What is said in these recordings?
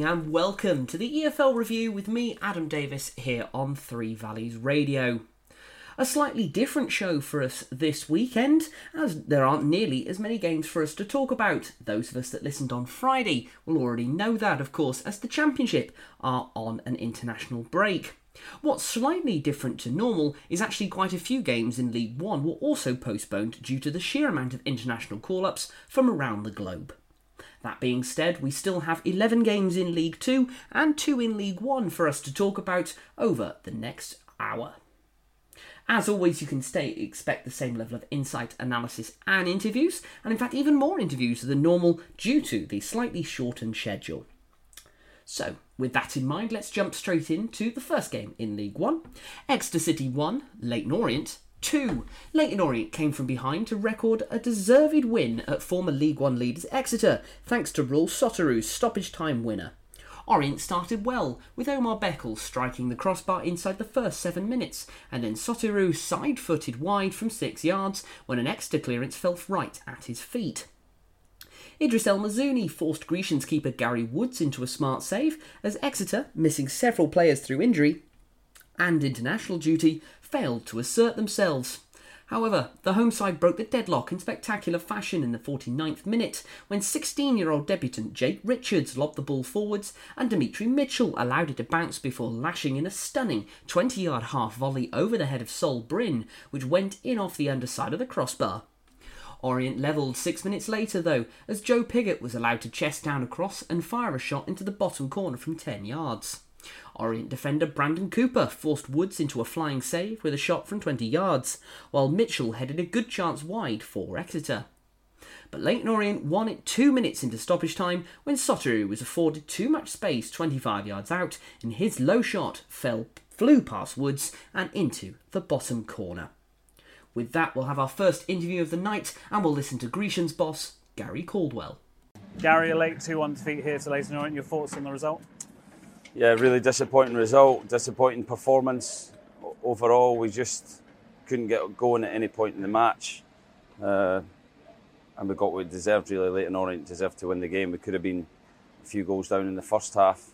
Evening and welcome to the EFL review with me, Adam Davis, here on Three Valleys Radio. A slightly different show for us this weekend, as there aren't nearly as many games for us to talk about. Those of us that listened on Friday will already know that, of course, as the Championship are on an international break. What's slightly different to normal is actually quite a few games in League One were also postponed due to the sheer amount of international call ups from around the globe. That being said, we still have 11 games in League 2 and 2 in League 1 for us to talk about over the next hour. As always, you can stay expect the same level of insight, analysis, and interviews, and in fact, even more interviews than normal due to the slightly shortened schedule. So, with that in mind, let's jump straight into the first game in League One. Exeter City 1, Leyton Orient 2. Leyton Orient came from behind to record a deserved win at former League One leaders Exeter, thanks to Ruel Sotiriou's stoppage time winner. Orient started well, with Omar Beckles striking the crossbar inside the first seven minutes, and then Soterou side footed wide from six yards when an Exeter clearance fell right at his feet. Idris El Mizouni forced Grecians keeper Gary Woods into a smart save as Exeter, missing several players through injury and international duty, failed to assert themselves. However, the home side broke the deadlock in spectacular fashion in the 49th minute when 16 year old debutant Jake Richards lobbed the ball forwards and Demetri Mitchell allowed it to bounce before lashing in a stunning 20 yard half volley over the head of Sol Brynn, which went in off the underside of the crossbar. Orient levelled six minutes later, though, as Joe Pigott was allowed to chest down a cross and fire a shot into the bottom corner from 10 yards. Orient defender Brandon Cooper forced Woods into a flying save with a shot from 20 yards, while Mitchell headed a good chance wide for Exeter. But Leyton Orient won it two minutes into stoppage time when Sotiriou was afforded too much space 25 yards out, and his low shot fell flew past Woods and into the bottom corner. With that, we'll have our first interview of the night and we'll listen to Grecian's boss, Gary Caldwell. Gary, a late 2 1 defeat here to Leyton Orient. Your thoughts on the result? Yeah, really disappointing result, disappointing performance. Overall, we just couldn't get going at any point in the match. Uh, and we got what we deserved really Leyton Orient deserved to win the game. We could have been a few goals down in the first half.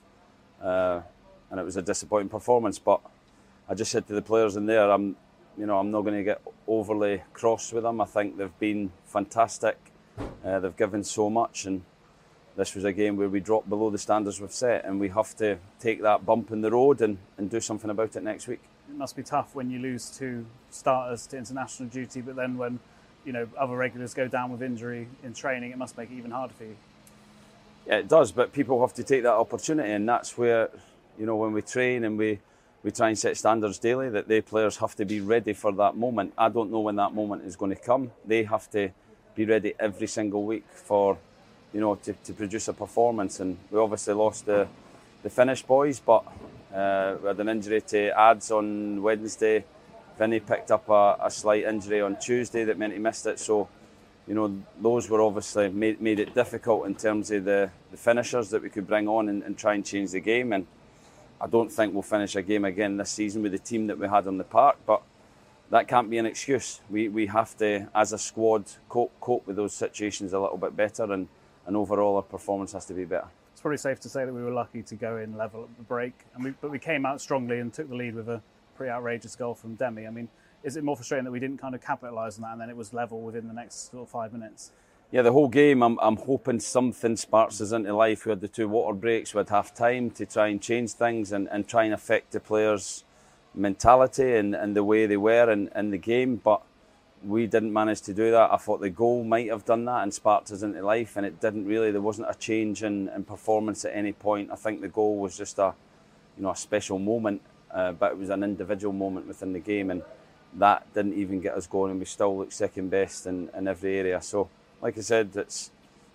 Uh, and it was a disappointing performance. But I just said to the players in there, I'm you know, I'm not going to get overly cross with them. I think they've been fantastic. Uh, they've given so much, and this was a game where we dropped below the standards we've set, and we have to take that bump in the road and, and do something about it next week. It must be tough when you lose two starters to international duty, but then when you know other regulars go down with injury in training, it must make it even harder for you. Yeah, it does, but people have to take that opportunity, and that's where you know when we train and we we try and set standards daily that the players have to be ready for that moment. I don't know when that moment is going to come. They have to be ready every single week for, you know, to, to produce a performance. And we obviously lost the, the Finnish boys, but uh, we had an injury to Ads on Wednesday. Vinny picked up a, a, slight injury on Tuesday that meant he missed it. So, you know, those were obviously made, made it difficult in terms of the, the finishers that we could bring on and, and try and change the game. And I don't think we'll finish a game again this season with the team that we had on the park, but that can't be an excuse. We, we have to, as a squad, cope, cope with those situations a little bit better, and, and overall our performance has to be better. It's probably safe to say that we were lucky to go in level at the break, and we, but we came out strongly and took the lead with a pretty outrageous goal from Demi. I mean, is it more frustrating that we didn't kind of capitalise on that and then it was level within the next sort of five minutes? yeah, the whole game, I'm, I'm hoping something sparks us into life. We had the two water breaks, we had half time to try and change things and, and try and affect the players' mentality and, and the way they were in, in the game. But we didn't manage to do that. I thought the goal might have done that and sparked us into life, and it didn't really. There wasn't a change in, in performance at any point. I think the goal was just a, you know, a special moment, uh, but it was an individual moment within the game, and that didn't even get us going, and we still looked second best in, in every area. So like I said, it's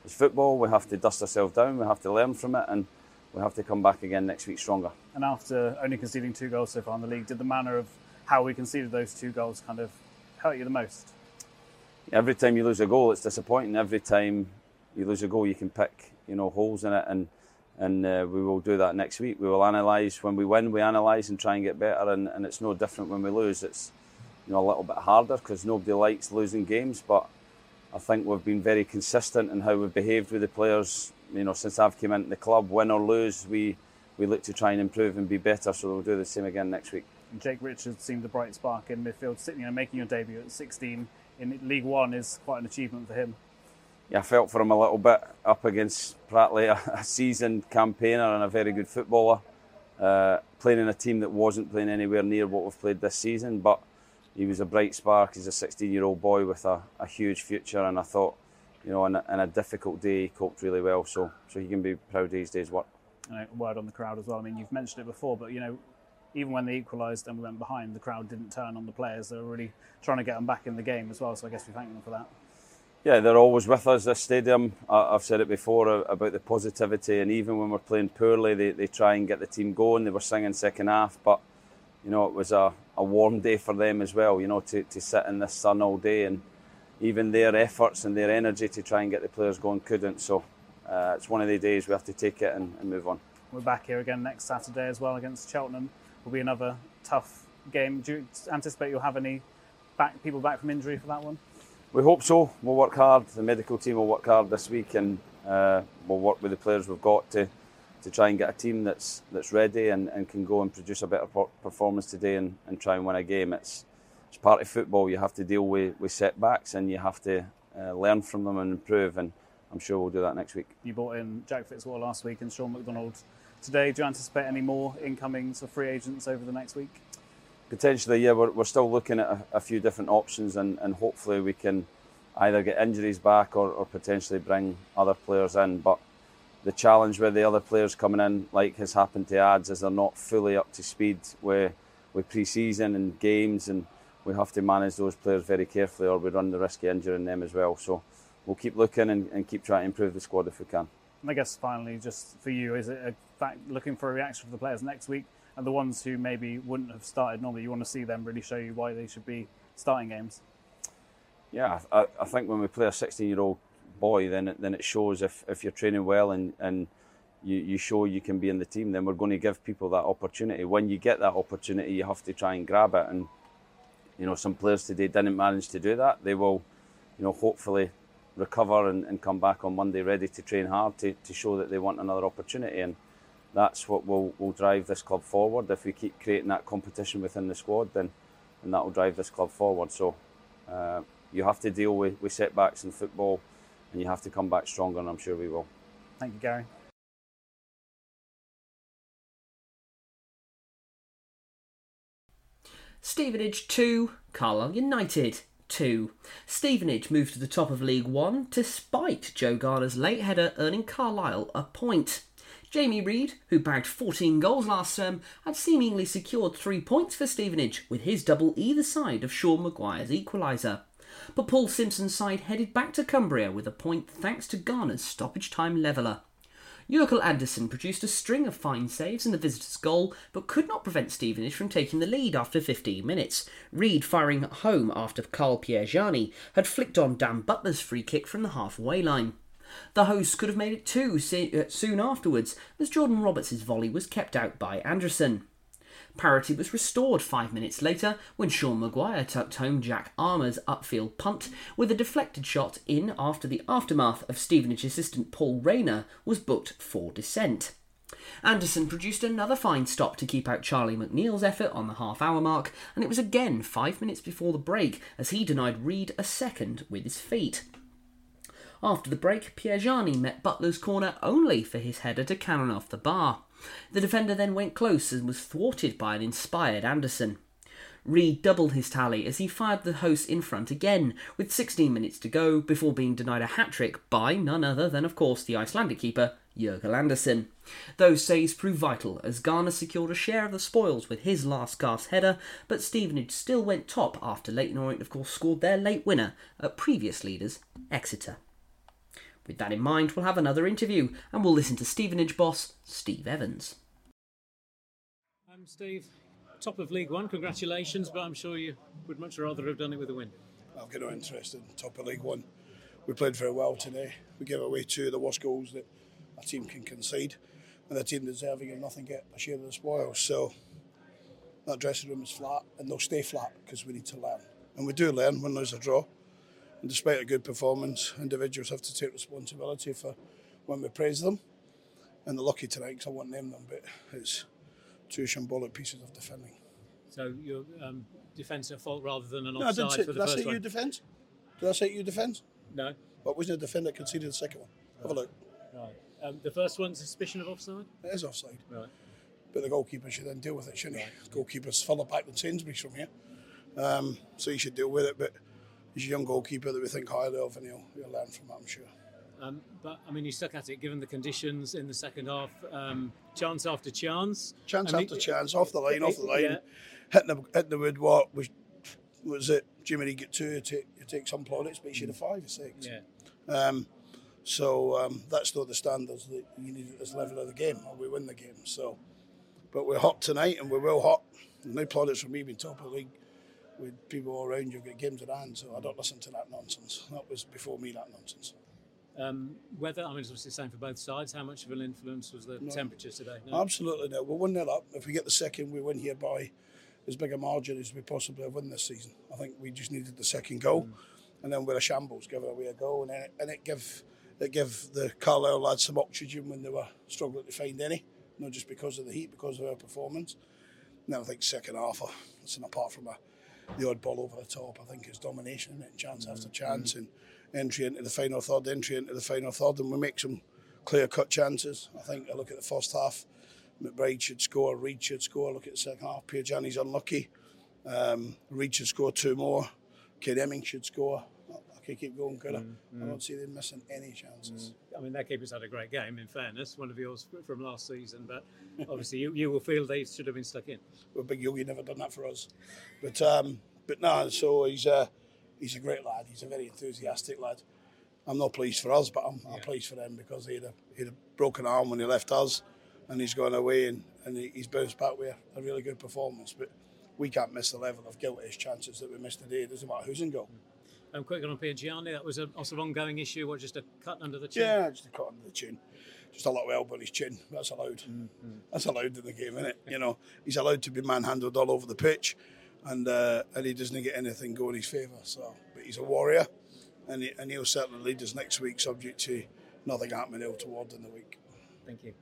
it's football. We have to dust ourselves down. We have to learn from it, and we have to come back again next week stronger. And after only conceding two goals so far in the league, did the manner of how we conceded those two goals kind of hurt you the most? Every time you lose a goal, it's disappointing. Every time you lose a goal, you can pick you know holes in it, and and uh, we will do that next week. We will analyse when we win. We analyse and try and get better, and, and it's no different when we lose. It's you know a little bit harder because nobody likes losing games, but I think we've been very consistent in how we've behaved with the players, you know, since I've come into the club, win or lose, we we look to try and improve and be better. So we'll do the same again next week. Jake Richards seemed a bright spark in midfield. You know, making your debut at 16 in League One is quite an achievement for him. Yeah, I felt for him a little bit up against Pratley, a, seasoned campaigner and a very good footballer. Uh, playing in a team that wasn't playing anywhere near what we've played this season, but he was a bright spark. He's a 16 year old boy with a, a huge future, and I thought, you know, in a, in a, difficult day, he coped really well. So, so he can be proud of his day's work. Word on the crowd as well. I mean, you've mentioned it before, but you know, even when they equalised and we went behind, the crowd didn't turn on the players. They were really trying to get them back in the game as well. So I guess we thank them for that. Yeah, they're always with us. This stadium, I've said it before about the positivity, and even when we're playing poorly, they, they try and get the team going. They were singing second half, but you know it was a, a warm day for them as well. You know to, to sit in the sun all day, and even their efforts and their energy to try and get the players going couldn't. So uh, it's one of the days we have to take it and, and move on. We're back here again next Saturday as well against Cheltenham will be another tough game. Do you anticipate you'll have any back people back from injury for that one? We hope so. We'll work hard. The medical team will work hard this week, and uh, we'll work with the players we've got to to try and get a team that's that's ready and, and can go and produce a better performance today and, and try and win a game. It's it's part of football. You have to deal with, with setbacks and you have to uh, learn from them and improve. And I'm sure we'll do that next week. You brought in Jack Fitzwater last week and Sean McDonald today. Do you anticipate any more incomings of free agents over the next week? Potentially, yeah. We're, we're still looking at a, a few different options, and, and hopefully we can either get injuries back or, or potentially bring other players in. But the challenge with the other players coming in, like has happened to ads, is they're not fully up to speed with, with pre season and games, and we have to manage those players very carefully, or we run the risk of injuring them as well. So we'll keep looking and, and keep trying to improve the squad if we can. I guess finally, just for you, is it a looking for a reaction from the players next week, and the ones who maybe wouldn't have started normally, you want to see them really show you why they should be starting games? Yeah, I, I think when we play a 16-year-old boy, then it, then it shows if, if you're training well and, and you, you show you can be in the team, then we're going to give people that opportunity. When you get that opportunity, you have to try and grab it. And you know, some players today didn't manage to do that. They will, you know, hopefully recover and, and come back on Monday ready to train hard to, to show that they want another opportunity. And that's what will, will drive this club forward. If we keep creating that competition within the squad, then, then that will drive this club forward. So uh, you have to deal with, with setbacks in football and you have to come back stronger, and I'm sure we will. Thank you, Gary. Stevenage 2, Carlisle United 2. Stevenage moved to the top of League One despite Joe Garner's late header earning Carlisle a point. Jamie Reid, who bagged 14 goals last term, had seemingly secured three points for Stevenage with his double either side of Sean Maguire's equaliser. But Paul Simpson's side headed back to Cumbria with a point thanks to Garner's stoppage time leveller. Jökull Andrésson produced a string of fine saves in the visitors' goal, but could not prevent Stevenage from taking the lead after 15 minutes. Reid firing home after Carl Piergianni had flicked on Dan Butler's free kick from the halfway line. The hosts could have made it two uh, soon afterwards, as Jordan Roberts' volley was kept out by Andrésson. Parity was restored five minutes later when Sean Maguire tucked home Jack Armer's upfield punt with a deflected shot in after the aftermath of Stevenage assistant Paul Raynor was booked for dissent. Andrésson produced another fine stop to keep out Charlie McNeil's effort on the half hour mark, and it was again five minutes before the break as he denied Reid a second with his feet. After the break, Piergianni met Butler's corner only for his header to cannon off the bar. The defender then went close and was thwarted by an inspired Andrésson. Reid doubled his tally as he fired the hosts in front again, with 16 minutes to go before being denied a hat trick by none other than, of course, the Icelandic keeper, Jökull Andrésson. Those saves proved vital as Garner secured a share of the spoils with his last cast header, but Stevenage still went top after Leyton Orient, of course, scored their late winner at previous leaders, Exeter. With that in mind, we'll have another interview and we'll listen to Stevenage boss Steve Evans. I'm Steve, top of League One. Congratulations, but I'm sure you would much rather have done it with a win. I'll get no interest in top of League One. We played very well today. We gave away two of the worst goals that a team can concede, and the team deserving of nothing get a share of the spoils. So that dressing room is flat, and they'll stay flat because we need to learn. And we do learn when there's a draw. And despite a good performance, individuals have to take responsibility for when we praise them. And they're lucky tonight because I won't name them, but it's two shambolic pieces of defending. So your um, defence at fault rather than an No, I offside didn't say, for did the I say first you one? defence? Did I say you defence? no. But wasn't a defender conceded the second one? Have a look. Right. Um, the first one's suspicion of offside. It is offside. Right. But the goalkeeper should then deal with it, shouldn't he? The goalkeeper's further back than Sainsbury's from here. Um, so he should deal with it. But he's a young goalkeeper that we think highly of, and he'll, he'll learn from that, I'm sure. Um, but I mean, you stuck at it given the conditions in the second half. Um, chance after chance. Chance I mean, after chance, off the line, off the line, Yeah. hitting the, hitting the woodwork. Was, was it Jimmy get two? You take, you take some plaudits, but he should have five or six. Yeah. Um, so um, that's not the standards that you need at this level of the game, or we win the game. So, but we're hot tonight, and we're well hot. No plaudits from me being top of the league with people all around you. You've got games at hand, so I don't listen to that nonsense. That was before me, that nonsense. Um, weather. I mean, it's obviously the same for both sides. How much of an influence was the temperature today? No? Absolutely no. We're one 0 up. If we get the second, we win here by as big a margin as we possibly have won this season. I think we just needed the second goal, and then we're a shambles, give it away a goal, and it, and it give it give the Carlisle lads some oxygen when they were struggling to find any, not just because of the heat, because of our performance. And then I think second half, uh, listen, apart from a, the odd ball over the top, I think it's domination it? chance after chance, and entry into the final third, entry into the final third, and we make some clear cut chances. I think I look at the first half. McBride should score, Reid should score. Look at the second half. Piergianni's unlucky. Um, Reid should score two more. Kid Hemming should score. Can keep going, could I? I don't see them missing any chances. Mm. I mean, their keeper's had a great game. In fairness, one of yours from last season, but obviously you, you will feel they should have been stuck in. But Big Yogi never done that for us. But um, but no, so he's a he's a great lad. He's a very enthusiastic lad. I'm not pleased for us, but I'm, I'm pleased for him because he had a he had a broken arm when he left us, and he's gone away and, and he, he's bounced back with a really good performance. But we can't miss the level of guilty chances that we missed today. It doesn't matter who's in goal. Mm. Um, quick on Piergianni, that was a also an ongoing issue, or just a cut under the chin? Yeah, just a cut under the chin. Just a little elbow on his chin. That's allowed. That's allowed in the game, isn't it? You know, he's allowed to be manhandled all over the pitch, and uh, and he doesn't get anything going in his favour. So, but he's a warrior, and he, and he'll certainly lead us next week, subject to nothing happening ill toward in the week. Thank you.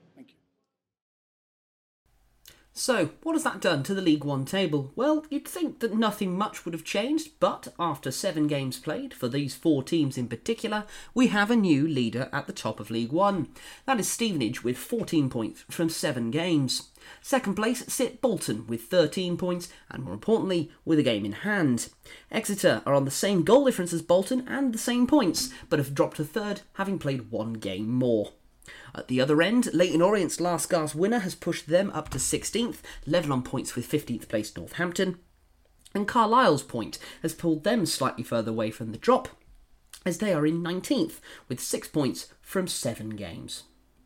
So, what has that done to the League One table? Well, you'd think that nothing much would have changed, but after seven games played, for these four teams in particular, we have a new leader at the top of League One. That is Stevenage with 14 points from seven games. Second place sit Bolton with 13 points, and more importantly, with a game in hand. Exeter are on the same goal difference as Bolton and the same points, but have dropped to third, having played one game more. At the other end, Leyton Orient's last gasp winner has pushed them up to 16th, level on points with 15th place Northampton. And Carlisle's point has pulled them slightly further away from the drop, as they are in 19th with 6 points from 7 games.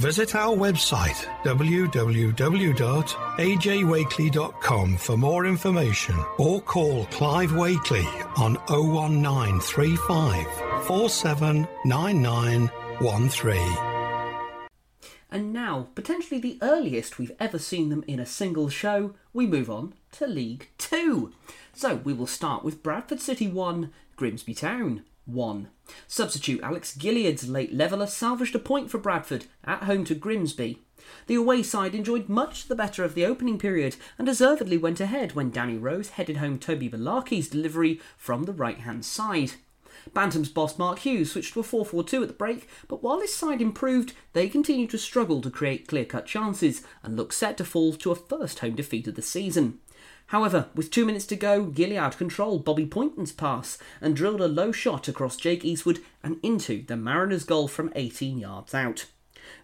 Visit our website www.ajwakely.com for more information or call Clive Wakely on 01935 479913. And now, potentially the earliest we've ever seen them in a single show, we move on to League Two. So we will start with Bradford City 1, Grimsby Town 1. Substitute Alex Gilliead's late leveller salvaged a point for Bradford at home to Grimsby. The away side enjoyed much the better of the opening period and deservedly went ahead when Danny Rose headed home Toby Mullarkey's delivery from the right hand side. Bantam's boss Mark Hughes switched to a 4 4 2 at the break, but while his side improved, they continued to struggle to create clear cut chances and look set to fall to a first home defeat of the season. However, with two minutes to go, Gilliead controlled Bobby Pointon's pass and drilled a low shot across Jake Eastwood and into the Mariners' goal from 18 yards out.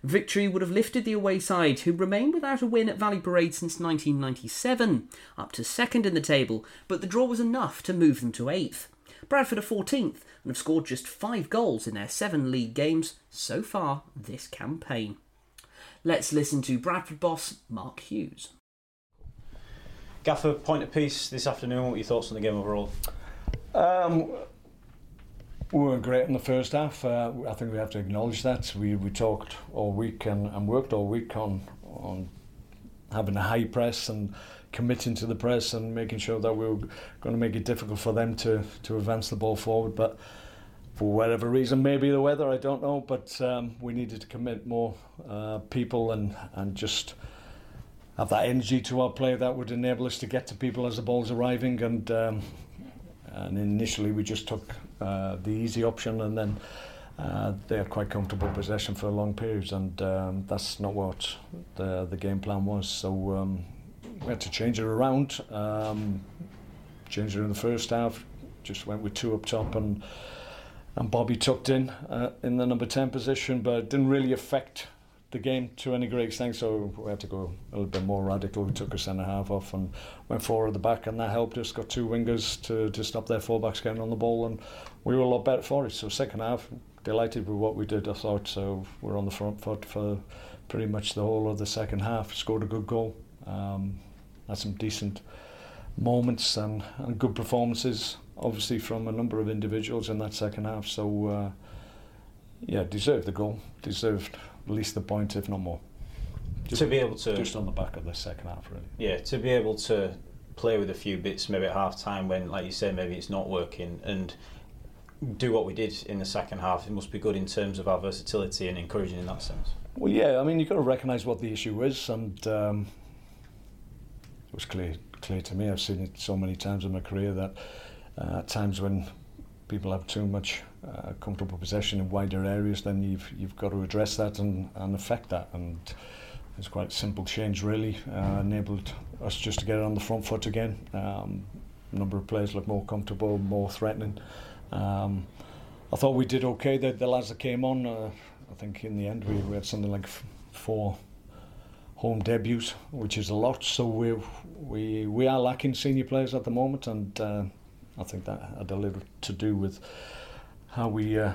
Victory would have lifted the away side, who remained without a win at Valley Parade since 1997, up to second in the table, but the draw was enough to move them to eighth. Bradford are 14th and have scored just five goals in their seven league games so far this campaign. Let's listen to Bradford boss Mark Hughes. Gaffer, point of piece this afternoon. What are your thoughts on the game overall? Um, we weren't great in the first half. Uh, I think we have to acknowledge that. We we talked all week and, and worked all week on on having a high press and committing to the press and making sure that we were going to make it difficult for them to, to advance the ball forward. But for whatever reason, maybe the weather, I don't know, but um, we needed to commit more uh, people and, and just have that energy to our play that would enable us to get to people as the ball's arriving. And, um, and initially, we just took uh, the easy option and then. Uh, they had quite comfortable possession for long periods, and um, that's not what the the game plan was. So um, we had to change it around. Um, changed it in the first half. Just went with two up top and and Bobby tucked in uh, in the number 10 position, but it didn't really affect the game to any great extent. So we had to go a little bit more radical. We took a centre half off and went forward at the back, and that helped us. Got two wingers to, to stop their fullbacks getting on the ball, and we were a lot better for it. So second half, delighted with what we did. I thought so. We're on the front foot for pretty much the whole of the second half. Scored a good goal. Um, had some decent moments and, and good performances, obviously from a number of individuals in that second half. So, uh, yeah, deserved the goal, deserved at least the point, if not more. Just, to be able to just on the back of the second half, really. Yeah, to be able to play with a few bits, maybe at half time when, like you say, maybe it's not working, and do what we did in the second half. It must be good in terms of our versatility and encouraging in that sense. Well, yeah, I mean, you've got to recognise what the issue is, and um, it was clear clear to me. I've seen it so many times in my career that uh, at times when people have too much uh, comfortable possession in wider areas, then you've you've got to address that and, and affect that. And it's quite a simple change, really. Uh, enabled us just to get it on the front foot again. Um, number of players look more comfortable, more threatening. Um, I thought we did okay. The, the lads that came on, uh, I think in the end we, we had something like f- four home debuts, which is a lot. So we we we are lacking senior players at the moment, and uh, I think that had a little to do with how we uh,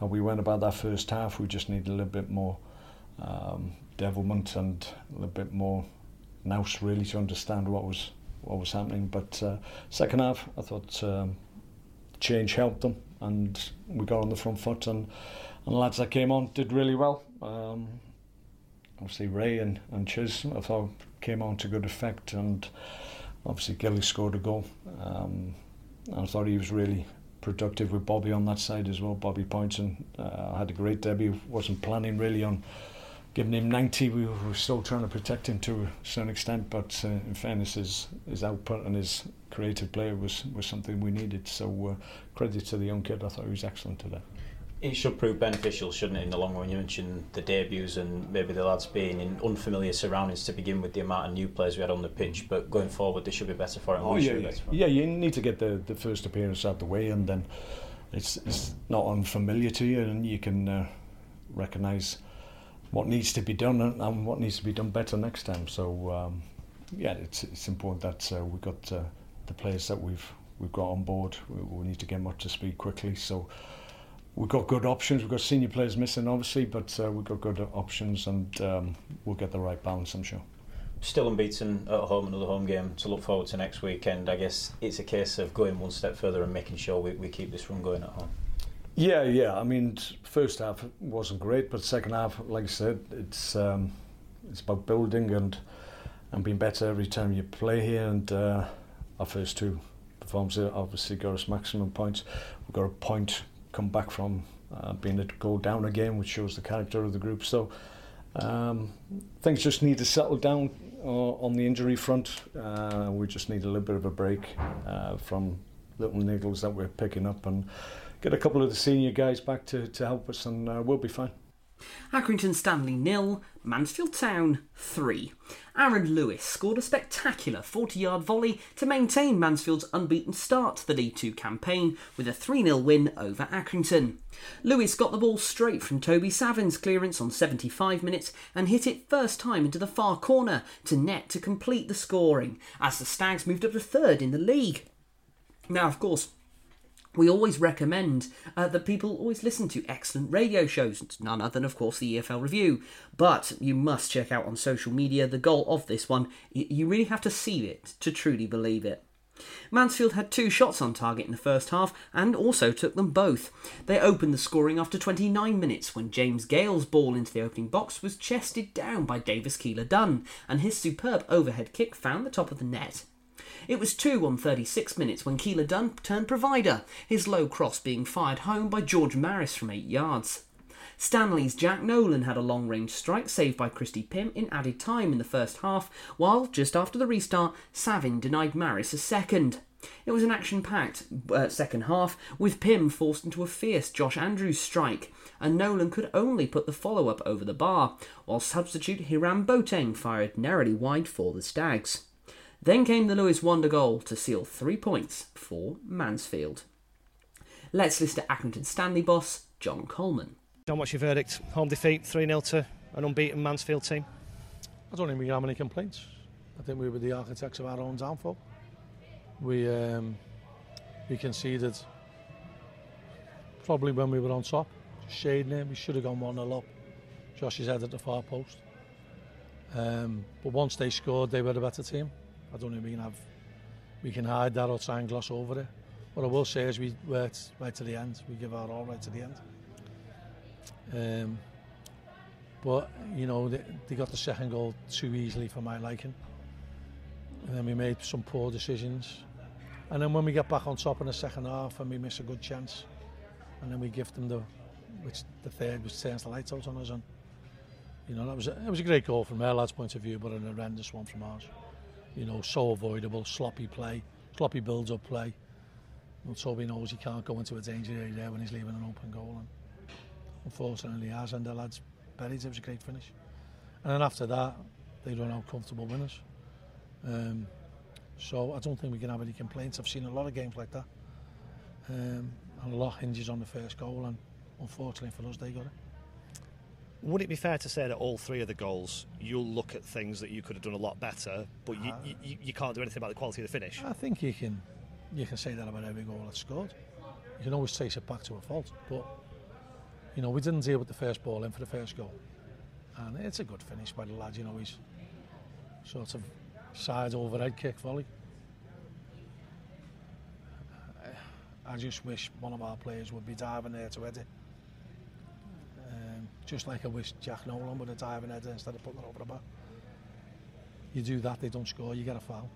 how we went about that first half. We just needed a little bit more um, devilment and a little bit more nous really to understand what was what was happening. But uh, second half, I thought um, change helped them, and we got on the front foot, and and the lads that came on did really well. Um, obviously Ray and, and Chiz I thought came on to good effect and obviously Gilly scored a goal um, I thought he was really productive with Bobby on that side as well Bobby Pointon uh, had a great debut. Wasn't planning really on giving him 90 we were still trying to protect him to a certain extent but uh, in fairness his, his output and his creative play was, was something we needed. So uh, credit to the young kid. I thought he was excellent today it should prove beneficial, shouldn't it, in the long run? You mentioned the debuts and maybe the lads being in unfamiliar surroundings to begin with the amount of new players we had on the pitch, but going forward, they should be better for it. Oh, yeah, yeah. yeah, you need to get the, the first appearance out of the way, and then it's, it's not unfamiliar to you, and you can uh, recognise what needs to be done and, and, what needs to be done better next time. So, um, yeah, it's, it's important that uh, we've got uh, the players that we've we've got on board. We, we need to get them up to speed quickly. So we've got good options. We've got senior players missing, obviously, but uh, we've got good options, and um, we'll get the right balance, I'm sure. Still unbeaten at home, another home game to look forward to next weekend. I guess it's a case of going one step further and making sure we, we keep this run going at home. Yeah, yeah. I mean, first half wasn't great, but second half, like I said, it's um, it's about building and and being better every time you play here. And uh, our first two performances obviously got us maximum points. We've got a point come back from uh, being to go down again, which shows the character of the group. So um, things just need to settle down uh, on the injury front. Uh, we just need a little bit of a break uh, from little niggles that we're picking up and get a couple of the senior guys back to, to help us, and uh, we'll be fine. Accrington Stanley nil, Mansfield Town 3. Aaron Lewis scored a spectacular 40 yard volley to maintain Mansfield's unbeaten start to the League Two campaign with a 3 0 win over Accrington. Lewis got the ball straight from Toby Savin's clearance on 75 minutes and hit it first time into the far corner to net to complete the scoring as the Stags moved up to third in the league. Now, of course, we always recommend uh, that people always listen to excellent radio shows, none other than, of course, the EFL Review. But you must check out on social media the goal of this one. You really have to see it to truly believe it. Mansfield had two shots on target in the first half and also took them both. They opened the scoring after 29 minutes when James Gale's ball into the opening box was chested down by Davis Keillor-Dunn, and his superb overhead kick found the top of the net. It was 2 on 36 minutes when Keillor-Dunn turned provider, his low cross being fired home by George Maris from 8 yards. Stanley's Jack Nolan had a long range strike saved by Christy Pym in added time in the first half, while just after the restart, Savin denied Maris a second. It was an action packed uh, second half, with Pym forced into a fierce Josh Andrews strike, and Nolan could only put the follow up over the bar, while substitute Hiram Boateng fired narrowly wide for the Stags. Then came the Lewis Wonder goal to seal three points for Mansfield. Let's listen to Accrington Stanley boss John Coleman. John, what's your verdict? Home defeat, 3 0 to an unbeaten Mansfield team? I don't think we have any complaints. I think we were the architects of our own downfall. We um, we conceded probably when we were on top, shading it. We should have gone 1 0 up. Josh's head at the far post. Um, but once they scored, they were a better team. I don't think we can have we can hide that or try and gloss over it. What I will say is we worked right to the end. We give our all right to the end. Um, but you know they, they got the second goal too easily for my liking, and then we made some poor decisions. And then when we get back on top in the second half and we miss a good chance, and then we give them the, which the third which turns the lights out on us. And you know that was a, it was a great goal from their lads' point of view, but an horrendous one from ours. you know, so avoidable, sloppy play, sloppy build-up play. Well, Toby knows he can't go into a danger area there when he's leaving an open goal. And unfortunately, he has, and the lads buried it. was a great finish. And then after that, they run out comfortable winners. Um, so I don't think we can have any complaints. I've seen a lot of games like that. Um, and a lot hinges on the first goal, and unfortunately for us, they got it. Would it be fair to say that all three of the goals you'll look at things that you could have done a lot better but you, uh, you, you can't do anything about the quality of the finish I think you can you can say that about every goal that's scored you can always trace it back to a fault but you know, we didn't deal with the first ball in for the first goal. And it's a good finish by the lad, you know, he's sort of side overhead kick volley. I just wish one of our players would be diving there to head it. Just like I wish Jack Nolan would have diving header instead of putting it over the bar. You do that, they don't score, you get a foul.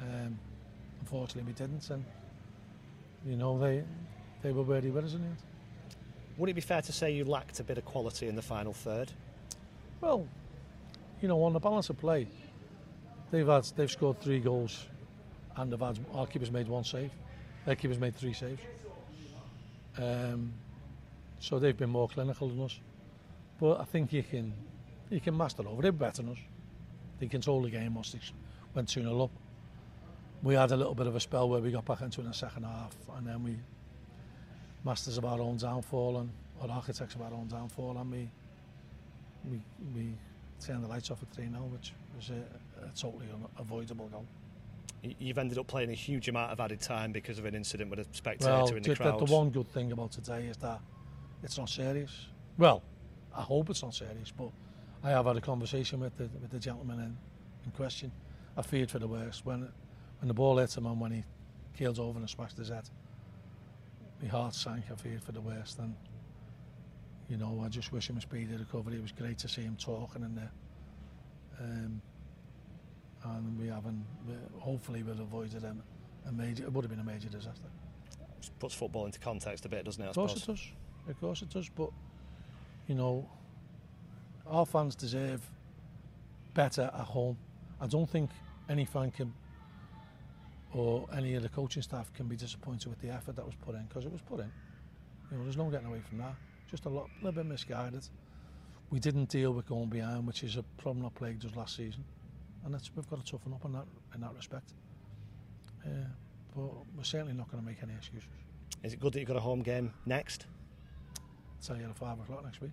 Um, unfortunately, we didn't, and you know they they were where they were, isn't it? Would it be fair to say you lacked a bit of quality in the final third? Well, you know, on the balance of play, they've had they've scored three goals, and they've had our keepers made one save. Their keepers made three saves. Um, So they've been more clinical than us. But I think you can you can master over it better than us. They control the game once they went 2 0 up. We had a little bit of a spell where we got back into it in the second half and then we masters of our own downfall and or architects of our own downfall and we we we turned the lights off at 3 0 which was a, a totally unavoidable goal. You've ended up playing a huge amount of added time because of an incident with a spectator well, in the crowd. Well, the, the one good thing about today is that it's not serious. Well, I hope it's not serious, but I have had a conversation with the, with the gentleman in, in question. I feared for the worst when when the ball hit him and when he keeled over and smashed his head my heart sank. I feared for the worst. And, you know, I just wish him a speedy recovery. It was great to see him talking in there. Um, and we haven't, hopefully we'll avoided a, a major, it would have been a major disaster. It puts football into context a bit, doesn't it? I of course suppose? it does. Of course it does. But, you know, our fans deserve better at home. I don't think any fan can or any of the coaching staff can be disappointed with the effort that was put in because it was put in. You know, there's no getting away from that. Just a lot, little bit misguided. We didn't deal with going behind, which is a problem that plagued us last season, and that's we've got to toughen up in that in that respect. Uh, but we're certainly not going to make any excuses. Is it good that you've got a home game next? You at five o'clock next week.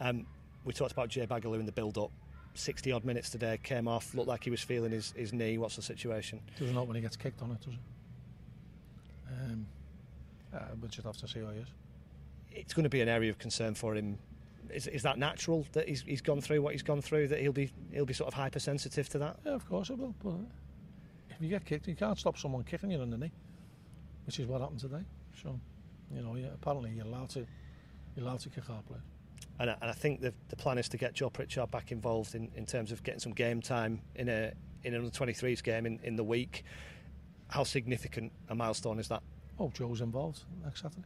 Um, we talked about Jay Baghuelou in the build-up 60 odd minutes today, came off, looked like he was feeling his, his knee. What's the situation? Doesn't help when he gets kicked on it, does it? Um, uh, we'll just have to see how he is. It's going to be an area of concern for him. Is, is that natural that he's, he's gone through what he's gone through? That he'll be he'll be sort of hypersensitive to that? Yeah, of course it will. But if you get kicked, you can't stop someone kicking you in the knee, which is what happened today. So, you know, yeah, apparently you're allowed to you're allowed to kick our players. And I, and I think the, the plan is to get Joe Pritchard back involved in, in terms of getting some game time in a in an under 23s game in, in the week. How significant a milestone is that? Oh, Joe's involved next Saturday.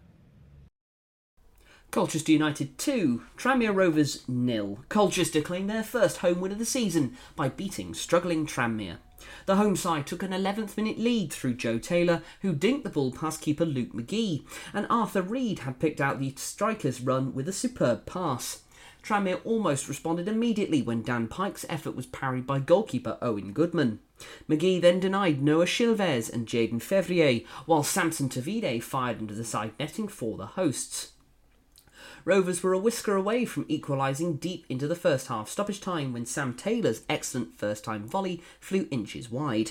Colchester United 2, Tranmere Rovers nil. Colchester claimed their first home win of the season by beating struggling Tranmere. The home side took an 11th minute lead through Joe Taylor, who dinked the ball past keeper Luke McGee, and Arthur Read had picked out the striker's run with a superb pass. Tranmere almost responded immediately when Dan Pike's effort was parried by goalkeeper Owen Goodman. McGee then denied Noah Chilvers and Jayden Fevrier, while Samson Tovide fired into the side netting for the hosts. Rovers were a whisker away from equalising deep into the first half stoppage time when Sam Taylor's excellent first time volley flew inches wide.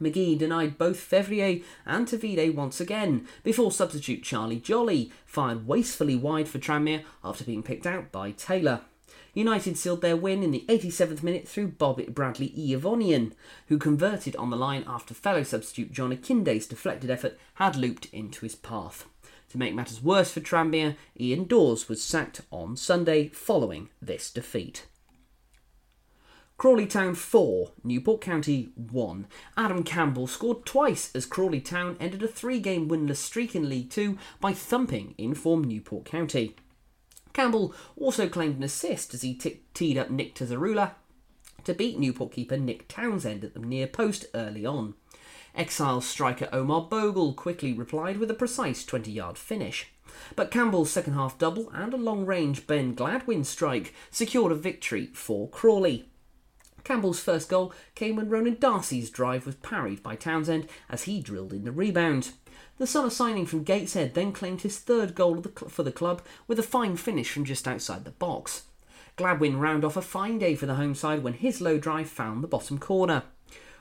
McGee denied both Fevrier and Tovide once again before substitute Charlie Jolley fired wastefully wide for Tranmere after being picked out by Taylor. United sealed their win in the 87th minute through Bob Bradley Ihionvien, who converted on the line after fellow substitute John Akinde's deflected effort had looped into his path. To make matters worse for Tranmere, Ian Dawes was sacked on Sunday following this defeat. Crawley Town 4, Newport County 1. Adam Campbell scored twice as Crawley Town ended a three game winless streak in League 2 by thumping in form Newport County. Campbell also claimed an assist as he t- teed up Nick Tsaroulla to beat Newport keeper Nick Townsend at the near post early on. Exile striker Omar Bogle quickly replied with a precise 20 yard finish. But Campbell's second half double and a long range Ben Gladwin strike secured a victory for Crawley. Campbell's first goal came when Ronan Darcy's drive was parried by Townsend as he drilled in the rebound. The summer signing from Gateshead then claimed his third goal for the club with a fine finish from just outside the box. Gladwin round off a fine day for the home side when his low drive found the bottom corner.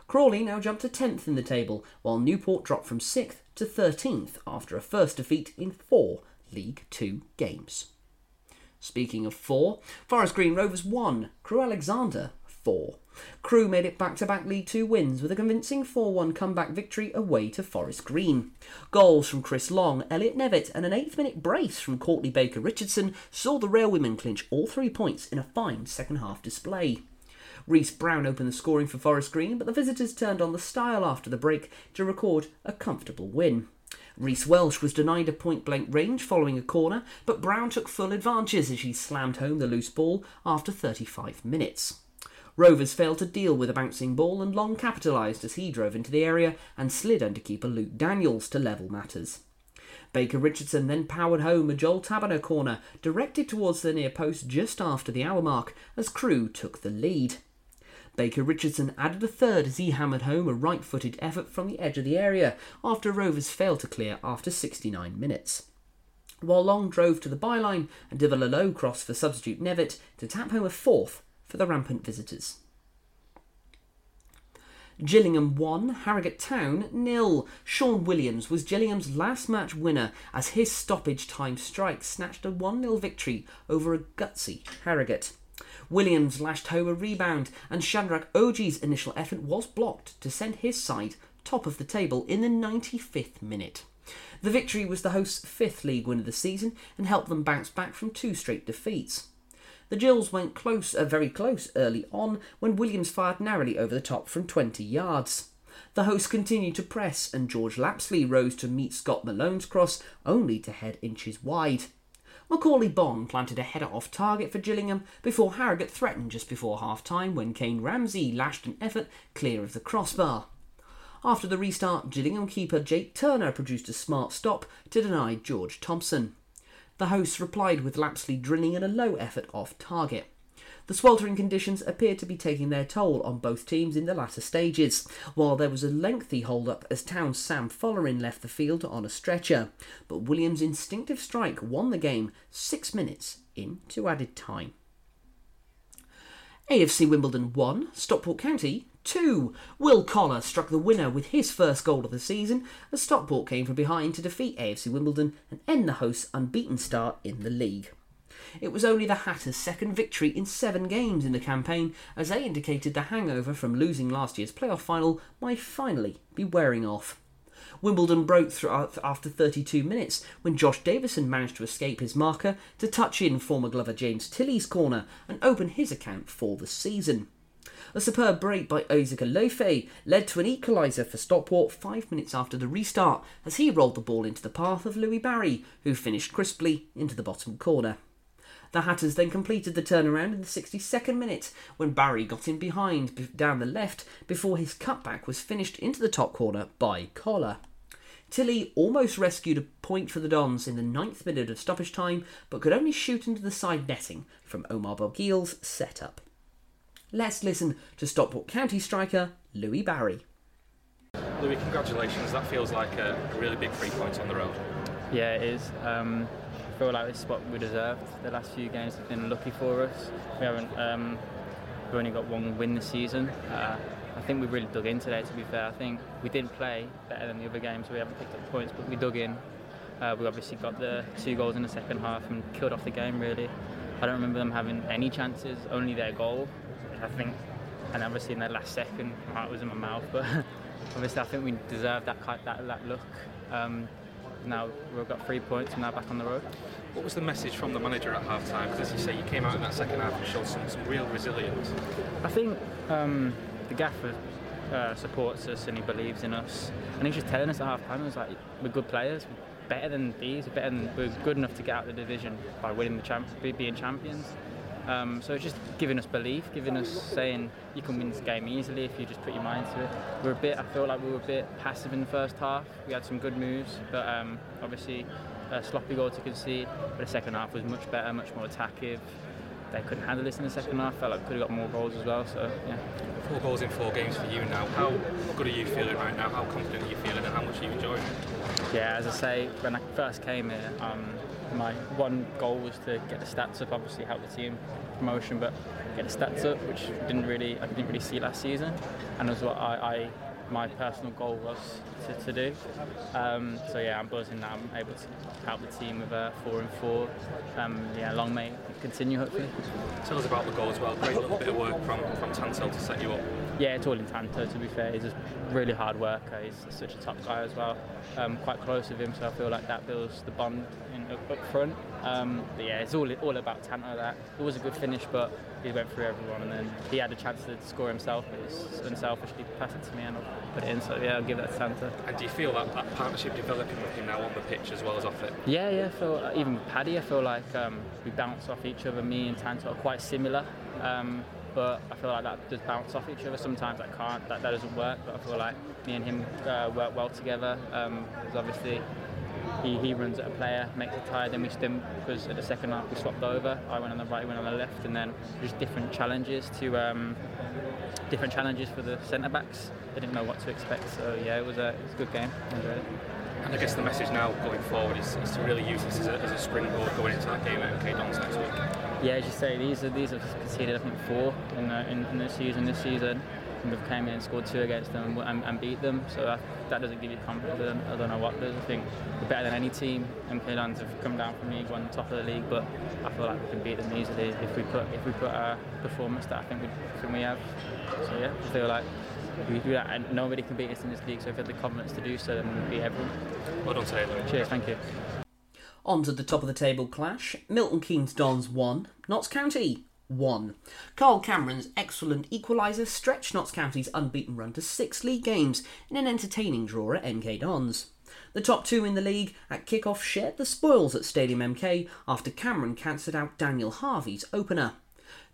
Crawley now jumped to 10th in the table, while Newport dropped from 6th to 13th after a first defeat in four League Two games. Speaking of four, Forest Green Rovers won, Crewe Alexandra 4. Crewe made it back to back League Two wins with a convincing 4 1 comeback victory away to Forest Green. Goals from Chris Long, Elliot Nevitt, and an 8th minute brace from Courtney Baker Richardson saw the Railwomen clinch all three points in a fine second half display. Reese Brown opened the scoring for Forest Green, but the visitors turned on the style after the break to record a comfortable win. Reese Welsh was denied a point blank range following a corner, but Brown took full advantage as she slammed home the loose ball after 35 minutes. Rovers failed to deal with a bouncing ball and Long capitalised as he drove into the area and slid under keeper Luke Daniels to level matters. Baker Richardson then powered home a Joel Tabiner corner directed towards the near post just after the hour mark as Crewe took the lead. Baker Richardson added a third as he hammered home a right footed effort from the edge of the area after Rovers failed to clear after 69 minutes. While Long drove to the byline and did a low cross for substitute Nevitt to tap home a fourth for the rampant visitors. Gillingham 1, Harrogate Town nil. Sean Williams was Gillingham's last match winner as his stoppage time strike snatched a 1 0 victory over a gutsy Harrogate. Williams lashed home a rebound, and Shadrach Ogie's initial effort was blocked to send his side top of the table in the 95th minute. The victory was the host's fifth league win of the season and helped them bounce back from two straight defeats. The Gills went close, uh, very close early on when Williams fired narrowly over the top from 20 yards. The hosts continued to press, and George Lapslie rose to meet Scott Malone's cross, only to head inches wide. Macaulay Bonne planted a header off target for Gillingham before Harrogate threatened just before half time when Kane Ramsey lashed an effort clear of the crossbar. After the restart, Gillingham keeper Jake Turner produced a smart stop to deny George Thompson. The hosts replied with Lapslie drilling in a low effort off target. The sweltering conditions appeared to be taking their toll on both teams in the latter stages, while there was a lengthy hold-up as Town's Sam Folarin left the field on a stretcher. But Williams' instinctive strike won the game six minutes into added time. AFC Wimbledon 1, Stockport County 2. Will Collar struck the winner with his first goal of the season as Stockport came from behind to defeat AFC Wimbledon and end the host's unbeaten start in the league. It was only the Hatters' second victory in seven games in the campaign, as they indicated the hangover from losing last year's playoff final might finally be wearing off. Wimbledon broke through after 32 minutes when Josh Davison managed to escape his marker to touch in former Glover James Tilley's corner and open his account for the season. A superb break by Isaac Olaofe led to an equaliser for Stockport five minutes after the restart as he rolled the ball into the path of Louis Barry, who finished crisply into the bottom corner. The Hatters then completed the turnaround in the 62nd minute when Barry got in behind down the left before his cutback was finished into the top corner by Collar. Tilley almost rescued a point for the Dons in the ninth minute of stoppage time, but could only shoot into the side netting from Omar Bugiel's setup. Let's listen to Stockport County striker Louis Barry. Louis, congratulations. That feels like a really big three points on the road. Yeah, it is. Um, feel like this is what we deserved. The last few games have been lucky for us. We haven't. Um, we've only got one win this season. Uh, I think we really dug in today. To be fair, I think we didn't play better than the other games. We haven't picked up points, but we dug in. Uh, we obviously got the two goals in the second half and killed off the game. Really, I don't remember them having any chances. Only their goal. I think, and obviously in that last second, my heart was in my mouth. But obviously, I think we deserved that that, that look. Um, now we've got three points and now back on the road. What was the message from the manager at half time? Because as you say, you came out in that second half and showed some, some real resilience. I think um, the gaffer uh, supports us and he believes in us. And he's just telling us at half time, was like, we're good players, we're better than these, we're, better than, we're good enough to get out of the division by winning the champ, being champions. Um, so it's just giving us belief, giving us saying you can win this game easily if you just put your mind to it. We're a bit, I feel like we were a bit passive in the first half. We had some good moves, but um, obviously a sloppy goal to concede. But the second half was much better, much more attacking. They couldn't handle this in the second half. I felt like we could have got more goals as well. So yeah. Four goals in four games for you now. How good are you feeling right now? How confident are you feeling, and how much are you enjoying it? Yeah, as I say, when I first came here, um, my one goal was to get the stats up, obviously help the team promotion, but get the stats up, which didn't really I didn't really see last season, and was what I, I my personal goal was to, to do. Um, so yeah, I'm buzzing now. I'm able to help the team with a four and four. Um, yeah, long may continue hopefully. Tell us about the goal as well. Great little bit of work from from Tanto to set you up. Yeah, it's all in Tanto to be fair. He's a really hard worker. He's such a top guy as well. Um, quite close with him, so I feel like that builds the bond in, up, up front. Um, but yeah, it's all all about Tanto. That it was a good finish, but he went through everyone, and then he had a chance to score himself, but he's unselfishly passed it to me, and I'll put it in. So yeah, I'll give that to Tanto. And do you feel that, that partnership developing with him now on the pitch as well as off it? Yeah, yeah. I feel, uh, even with Paddy, I feel like um, we bounce off each other. Me and Tanto are quite similar. Um, but I feel like that does bounce off each other. Sometimes that can't, that, that doesn't work. But I feel like me and him uh, work well together. Um, obviously he, he runs at a player, makes it tired, then we stim because at the second half we swapped over. I went on the right, he went on the left, and then just different challenges to um, different challenges for the centre backs. They didn't know what to expect, so yeah, it was a, it was a good game. Enjoyed it. And I guess the message now going forward is, is to really use this as a, as a springboard going into that game at MK Dons next week. Yeah, as you say, these are these have conceded I think four in, the, in, in this season. This season, and we've came in and scored two against them and, and beat them. So that, that, doesn't give you confidence. I don't know what does. I think we're better than any team. MK Dons have come down from League One, top of the league, but I feel like we can beat them easily if we put if we put our performance that I think we, think we have. So yeah, I feel like we do that, and nobody can beat us in this league. So if we have the confidence to do so, then we beat everyone. Well done, Taylor. Cheers, thank you. On to the top of the table clash. Milton Keynes Dons 1, Notts County 1. Carl Cameron's excellent equaliser stretched Notts County's unbeaten run to six league games in an entertaining draw at MK Dons. The top two in the league at kick-off shared the spoils at Stadium MK after Cameron cancelled out Daniel Harvie's opener.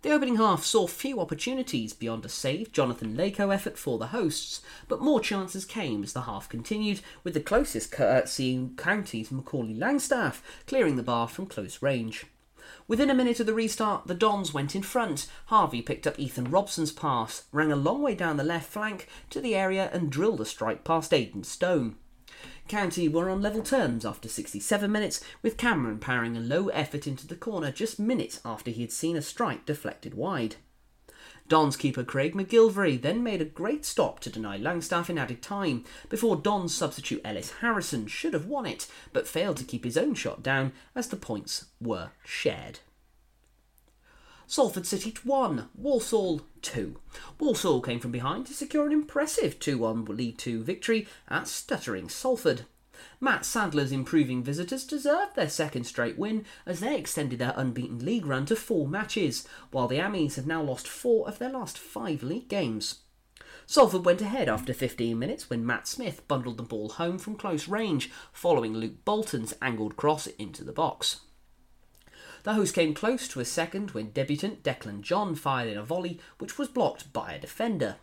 The opening half saw few opportunities beyond a save Jonathan Leko effort for the hosts, but more chances came as the half continued, with the closest uh, seeing County's Macaulay Langstaff clearing the bar from close range. Within a minute of the restart, the Dons went in front. Harvie picked up Ethan Robson's pass, rang a long way down the left flank to the area and drilled a strike past Aidan Stone. County were on level terms after 67 minutes, with Cameron powering a low effort into the corner just minutes after he had seen a strike deflected wide. Don's keeper Craig MacGillivray then made a great stop to deny Langstaff in added time before Don's substitute Ellis Harrison should have won it but failed to keep his own shot down as the points were shared. Salford City 1, Walsall 2. Walsall came from behind to secure an impressive 2 1 League 2 victory at stuttering Salford. Matt Sadler's improving visitors deserved their second straight win as they extended their unbeaten league run to four matches, while the Ammies have now lost four of their last five league games. Salford went ahead after 15 minutes when Matt Smith bundled the ball home from close range, following Luke Bolton's angled cross into the box. The host came close to a second when debutant Declan John fired in a volley which was blocked by a defender.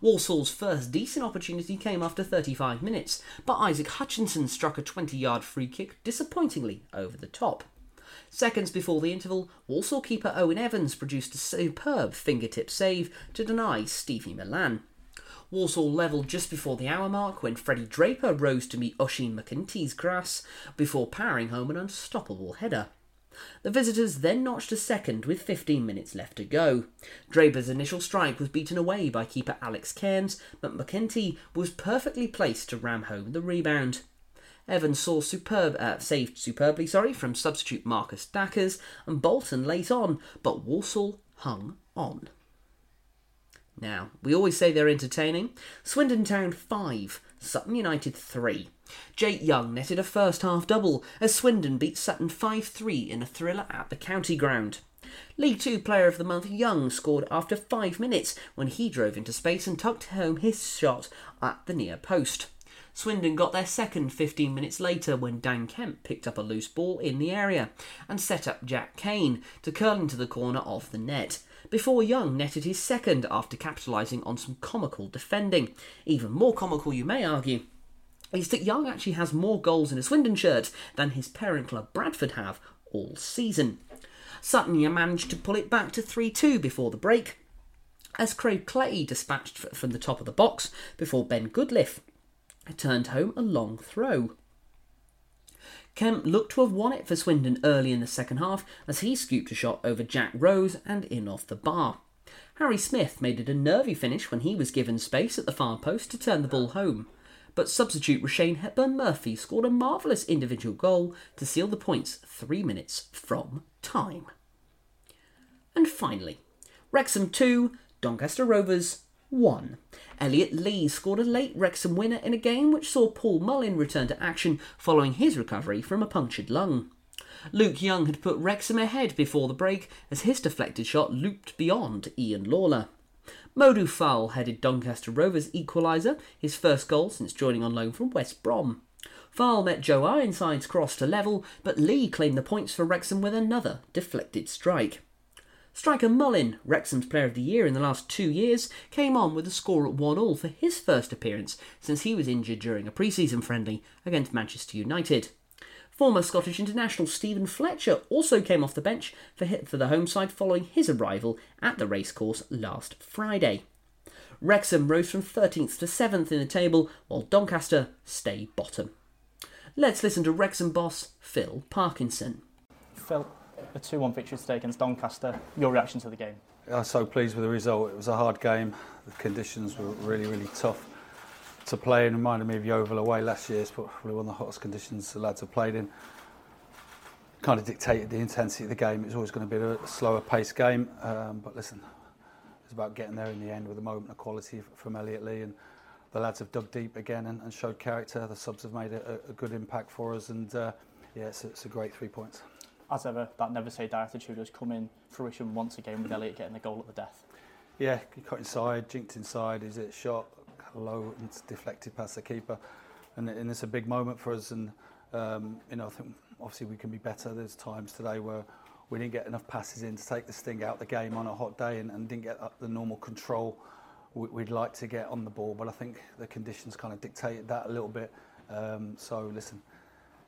Walsall's first decent opportunity came after 35 minutes, but Isaac Hutchinson struck a 20 yard free kick disappointingly over the top. Seconds before the interval, Walsall keeper Owen Evans produced a superb fingertip save to deny Stevie Mallan. Walsall levelled just before the hour mark when Freddie Draper rose to meet Oisin McEntee's grass before powering home an unstoppable header. The visitors then notched a second with 15 minutes left to go. Draper's initial strike was beaten away by keeper Alex Cairns, but McEntee was perfectly placed to ram home the rebound. Evans saw superb, uh, saved superbly sorry, from substitute Marcus Dackers and Bolton late on, but Walsall hung on. Now, we always say they're entertaining. Swindon Town 5, Sutton United 3. Jake Young netted a first half double as Swindon beat Sutton 5 3 in a thriller at the county ground. League Two Player of the Month Young scored after five minutes when he drove into space and tucked home his shot at the near post. Swindon got their second 15 minutes later when Dan Kemp picked up a loose ball in the area and set up Jack Kane to curl into the corner of the net before Young netted his second after capitalising on some comical defending. Even more comical, you may argue, is that Young actually has more goals in a Swindon shirt than his parent club Bradford have all season. Sutton managed to pull it back to 3 2 before the break, as Craig Clay dispatched from the top of the box before Ben Goodliff turned home a long throw. Kemp looked to have won it for Swindon early in the second half as he scooped a shot over Jack Rose and in off the bar. Harry Smith made it a nervy finish when he was given space at the far post to turn the ball home. But substitute Rushian Hepburn Murphy scored a marvellous individual goal to seal the points three minutes from time. And finally, Wrexham 2, Doncaster Rovers 1. Elliot Lee scored a late Wrexham winner in a game which saw Paul Mullin return to action following his recovery from a punctured lung. Luke Young had put Wrexham ahead before the break as his deflected shot looped beyond Ian Lawlor. Modu Fall headed Doncaster Rovers' equaliser, his first goal since joining on loan from West Brom. Fall met Joe Ironside's cross to level, but Lee claimed the points for Wrexham with another deflected strike. Striker Mullin, Wrexham's Player of the Year in the last two years, came on with a score at 1 all for his first appearance since he was injured during a pre season friendly against Manchester United. Former Scottish international Steven Fletcher also came off the bench for, for the home side following his arrival at the racecourse last Friday. Wrexham rose from 13th to 7th in the table, while Doncaster stay bottom. Let's listen to Wrexham boss Phil Parkinson. Phil, a 2 1 victory today against Doncaster. Your reaction to the game? I'm so pleased with the result. It was a hard game. The conditions were really, really tough to play and reminded me of Yeovil away last year. It's probably one of the hottest conditions the lads have played in. Kind of dictated the intensity of the game. It's always going to be a slower paced game. Um, but listen, it's about getting there in the end with a moment of quality from Elliot Lee. And the lads have dug deep again and, and showed character. The subs have made a, a good impact for us. And uh, yeah, it's it's a great three points as ever, that never say die attitude has come in fruition once again with Elliot getting the goal at the death. Yeah, he cut inside, jinked inside, is it shot low and deflected past the keeper, and, and it's a big moment for us. And um, you know, I think obviously we can be better. There's times today where we didn't get enough passes in to take the sting out the game on a hot day, and, and didn't get the normal control we'd like to get on the ball. But I think the conditions kind of dictated that a little bit. Um, so listen,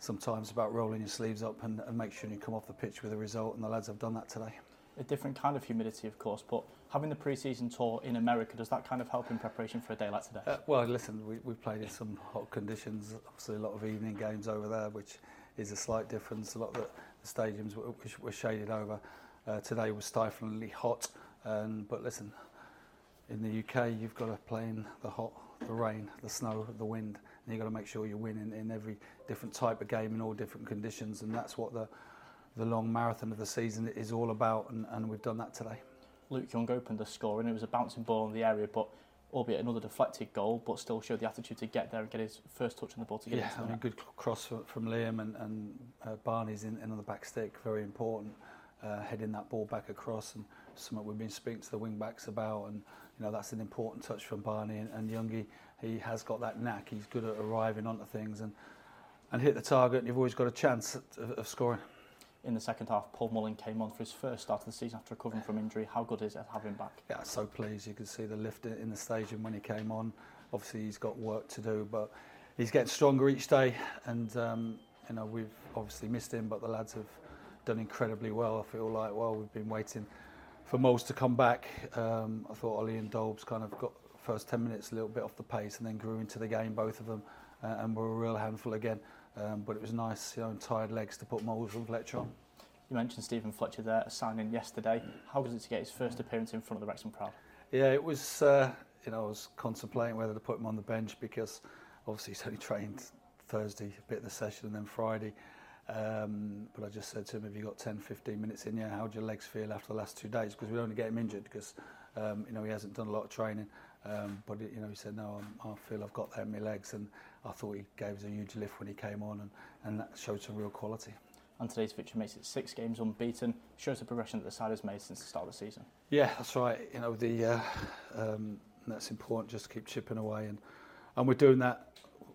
sometimes about rolling your sleeves up and, and make sure you come off the pitch with a result, and the lads have done that today. A different kind of humidity, of course, but having the pre-season tour in America, does that kind of help in preparation for a day like today? Uh, well, listen, we, we've played in some hot conditions, obviously a lot of evening games over there, which is a slight difference. A lot of the, stadiums were, were shaded over. Uh, today was stiflingly hot, And but listen, in the UK, you've got to play in the hot, the rain, the snow, the wind, and you've got to make sure you win in, in every different type of game in all different conditions, and that's what the the long marathon of the season is all about, and, and we've done that today. Luke Young opened the score, and it was a bouncing ball in the area, but albeit another deflected goal, but still showed the attitude to get there and get his first touch on the ball to get yeah, into the I mean, net. good cross from, from Liam and, and uh, Barney's in, in on the back stick, very important, uh, heading that ball back across, and something we've been speaking to the wing backs about, and you know that's an important touch from Barney and, and Youngie. He has got that knack. He's good at arriving onto things and and hit the target. And you've always got a chance of, of scoring. In the second half, Paul Mullin came on for his first start of the season after recovering from injury. How good is it have him back? Yeah, so pleased. You could see the lift in the stadium when he came on. Obviously, he's got work to do, but he's getting stronger each day. And um, you know, we've obviously missed him, but the lads have done incredibly well. I feel like well, we've been waiting for Moles to come back. Um, I thought Ollie and Dolbs kind of got first 10 minutes a little bit off the pace and then grew into the game, both of them, uh, and were a real handful again. Um, but it was nice, you know, tired legs to put Moles and Fletcher on. You mentioned Steven Fletcher there signing yesterday. How was it to get his first appearance in front of the Wrexham crowd? Yeah, it was. Uh, you know, I was contemplating whether to put him on the bench because obviously he's only trained Thursday, a bit of the session, and then Friday. Um, but I just said to him, "Have you got 10, 15 minutes in? Yeah, how do your legs feel after the last two days? Because we only get him injured because um, you know he hasn't done a lot of training. Um, but you know, he said, "No, I'm, I feel I've got that in my legs," and I thought he gave us a huge lift when he came on, and, and that showed some real quality. And today's victory makes it six games unbeaten. Shows the progression that the side has made since the start of the season. Yeah, that's right. You know, the uh, um, that's important. Just to keep chipping away, and and we're doing that.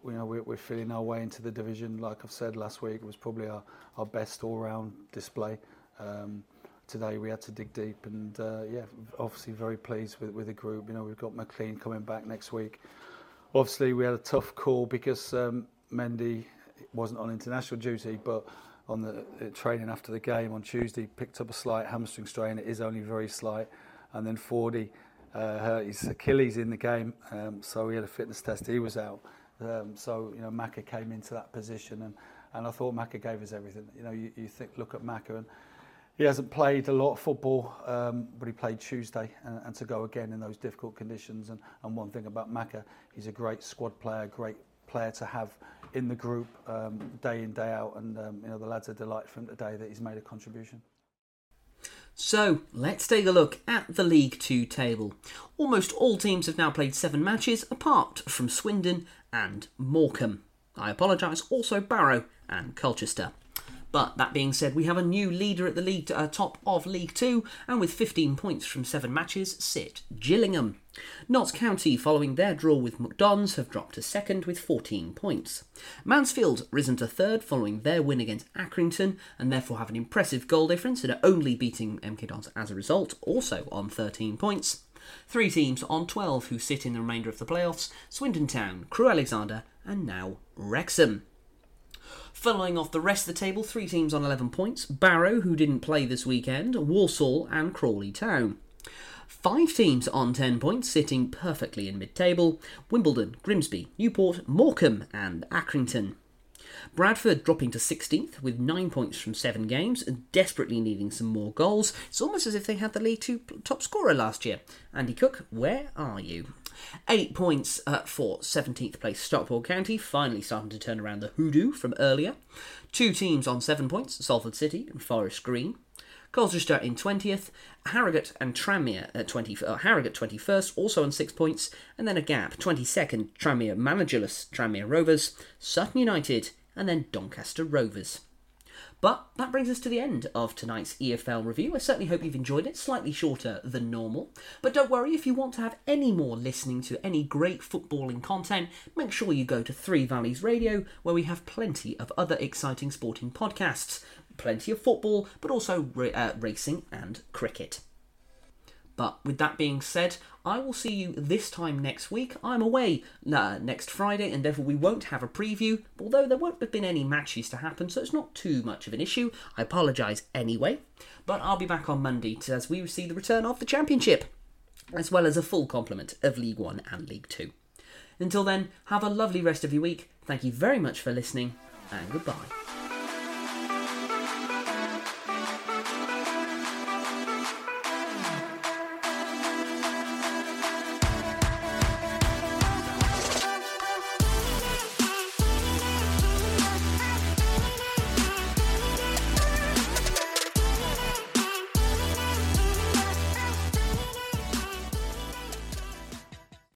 You know, we're, we're feeling our way into the division. Like I've said last week, it was probably our, our best all-round display. Um, today we had to dig deep, and uh, yeah, obviously very pleased with, with the group. You know, we've got McLean coming back next week. Obviously, we had a tough call because um, Mendy wasn't on international duty, but on the uh, training after the game on Tuesday, picked up a slight hamstring strain. It is only very slight, and then Fordy uh, hurt his Achilles in the game, um, so he had a fitness test. He was out. Um, so you know, Maka came into that position, and, and I thought Maka gave us everything. You know, you, you think look at Maka, and he hasn't played a lot of football, um, but he played Tuesday, and, and to go again in those difficult conditions. And, and one thing about Maka, he's a great squad player, great player to have in the group um, day in day out, and um, you know the lads are delighted for him today that he's made a contribution. So, let's take a look at the League Two table. Almost all teams have now played seven matches, apart from Swindon and Morecambe. I apologise, also Barrow and Colchester. But that being said, we have a new leader at the league uh, top of League Two, and with 15 points from seven matches, sit Gillingham. Notts County, following their draw with MK Dons, have dropped to second with 14 points. Mansfield risen to third following their win against Accrington, and therefore have an impressive goal difference and are only beating MK Dons as a result, also on 13 points. Three teams on 12 who sit in the remainder of the playoffs Swindon Town, Crewe Alexandra, and now Wrexham. Following off the rest of the table, three teams on 11 points Barrow, who didn't play this weekend, Walsall, and Crawley Town. Five teams on 10 points, sitting perfectly in mid table Wimbledon, Grimsby, Newport, Morecambe, and Accrington. Bradford dropping to 16th with 9 points from 7 games and desperately needing some more goals. It's almost as if they had the League 2 top scorer last year. Andy Cook, where are you? 8 points uh, for 17th place Stockport County, finally starting to turn around the hoodoo from earlier. Two teams on 7 points Salford City and Forest Green. Colchester in 20th, Harrogate and Tranmere at 20, uh, Harrogate 21st, also on 6 points, and then a gap, 22nd, Tranmere managerless Tranmere Rovers, Sutton United, and then Doncaster Rovers. But that brings us to the end of tonight's EFL review. I certainly hope you've enjoyed it, slightly shorter than normal. But don't worry, if you want to have any more listening to any great footballing content, make sure you go to Three Valleys Radio, where we have plenty of other exciting sporting podcasts. Plenty of football, but also uh, racing and cricket. But with that being said, I will see you this time next week. I'm away uh, next Friday, and therefore we won't have a preview, although there won't have been any matches to happen, so it's not too much of an issue. I apologise anyway. But I'll be back on Monday as we see the return of the Championship, as well as a full complement of League One and League Two. Until then, have a lovely rest of your week. Thank you very much for listening, and goodbye.